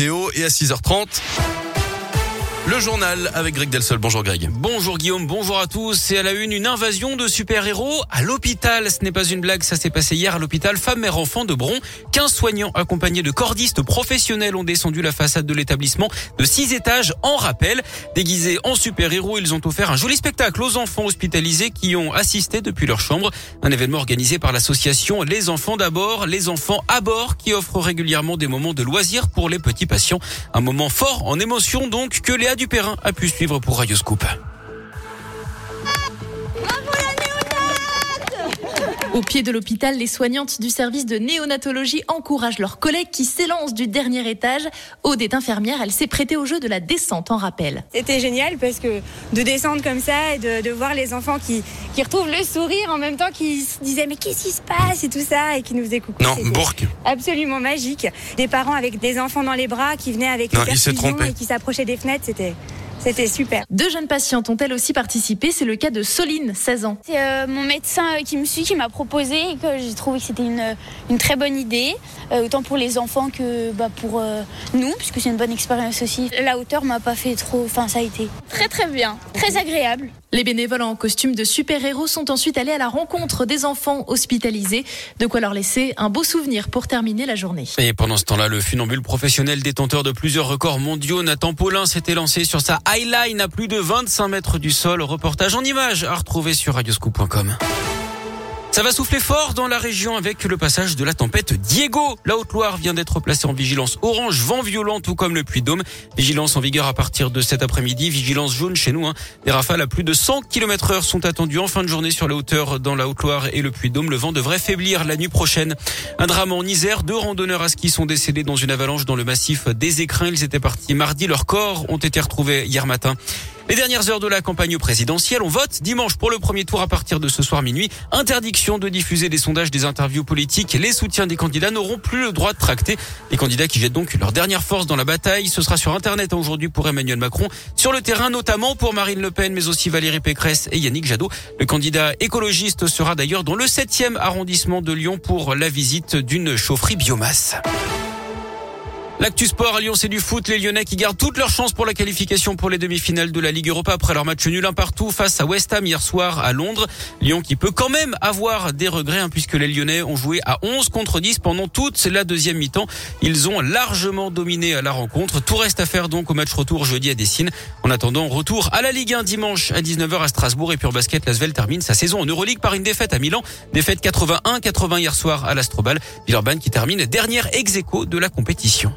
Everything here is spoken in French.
Et à 6h30. Le journal avec Greg Delsol. Bonjour Greg. Bonjour Guillaume, bonjour à tous. C'est à la une une invasion de super-héros à l'hôpital. Ce n'est pas une blague, ça s'est passé hier à l'hôpital Femme Mère Enfant de Bron. 15 soignants accompagnés de cordistes professionnels ont descendu la façade de l'établissement de 6 étages en rappel. Déguisés en super-héros, ils ont offert un joli spectacle aux enfants hospitalisés qui ont assisté depuis leur chambre. Un événement organisé par l'association Les Enfants d'abord, Les Enfants à bord qui offre régulièrement des moments de loisirs pour les petits patients. Un moment fort en émotion donc que Léa Dupérin a pu suivre pour Radio Au pied de l'hôpital, les soignantes du service de néonatologie encouragent leurs collègues qui s'élancent du dernier étage. Aude est infirmière, elle s'est prêtée au jeu de la descente en rappel. C'était génial parce que de descendre comme ça et de, de voir les enfants qui, qui retrouvent le sourire en même temps qu'ils se disaient mais qu'est-ce qui se passe et tout ça et qui nous faisaient coucou. Non, Bourg. Absolument magique. Des parents avec des enfants dans les bras qui venaient avec Non, les et qui s'approchaient des fenêtres, c'était c'était super. Deux jeunes patientes ont elles aussi participé? C'est le cas de Soline, 16 ans. C'est euh, mon médecin euh, qui me suit, qui m'a proposé et que j'ai trouvé que c'était une, une très bonne idée, euh, autant pour les enfants que bah, pour euh, nous, puisque c'est une bonne expérience aussi. La hauteur m'a pas fait trop, enfin ça a été très très bien, très agréable. Les bénévoles en costume de super-héros sont ensuite allés à la rencontre des enfants hospitalisés. De quoi leur laisser un beau souvenir pour terminer la journée. Et pendant ce temps-là, le funambule professionnel détenteur de plusieurs records mondiaux, Nathan Paulin, s'était lancé sur sa highline à plus de 25 mètres du sol. Reportage en images à retrouver sur radioscoop.com. Ça va souffler fort dans la région avec le passage de la tempête Diego. La Haute-Loire vient d'être placée en vigilance orange, vent violent, tout comme le Puy-Dôme. Vigilance en vigueur à partir de cet après-midi. Vigilance jaune chez nous. Hein. Des rafales à plus de 100 km heure sont attendues en fin de journée sur les hauteurs dans la Haute-Loire et le Puy-Dôme. Le vent devrait faiblir la nuit prochaine. Un drame en Isère. Deux randonneurs à ski sont décédés dans une avalanche dans le massif des Écrins. Ils étaient partis mardi. Leurs corps ont été retrouvés hier matin. Les dernières heures de la campagne présidentielle, on vote dimanche pour le premier tour à partir de ce soir minuit. Interdiction de diffuser des sondages, des interviews politiques. Les soutiens des candidats n'auront plus le droit de tracter. Les candidats qui jettent donc leur dernière force dans la bataille. Ce sera sur Internet aujourd'hui pour Emmanuel Macron. Sur le terrain, notamment pour Marine Le Pen, mais aussi Valérie Pécresse et Yannick Jadot. Le candidat écologiste sera d'ailleurs dans le 7e arrondissement de Lyon pour la visite d'une chaufferie biomasse. L'actu sport à Lyon, c'est du foot. Les Lyonnais qui gardent toutes leurs chances pour la qualification pour les demi-finales de la Ligue Europa après leur match nul un partout face à West Ham hier soir à Londres. Lyon qui peut quand même avoir des regrets hein, puisque les Lyonnais ont joué à 11 contre 10 pendant toute la deuxième mi-temps. Ils ont largement dominé la rencontre. Tout reste à faire donc au match retour jeudi à Dessine. En attendant, retour à la Ligue 1 dimanche à 19h à Strasbourg et puis en basket, l'Asvel termine sa saison en Euroleague par une défaite à Milan. Défaite 81-80 hier soir à l'Astrobal. Villeurbanne qui termine dernière ex de la compétition.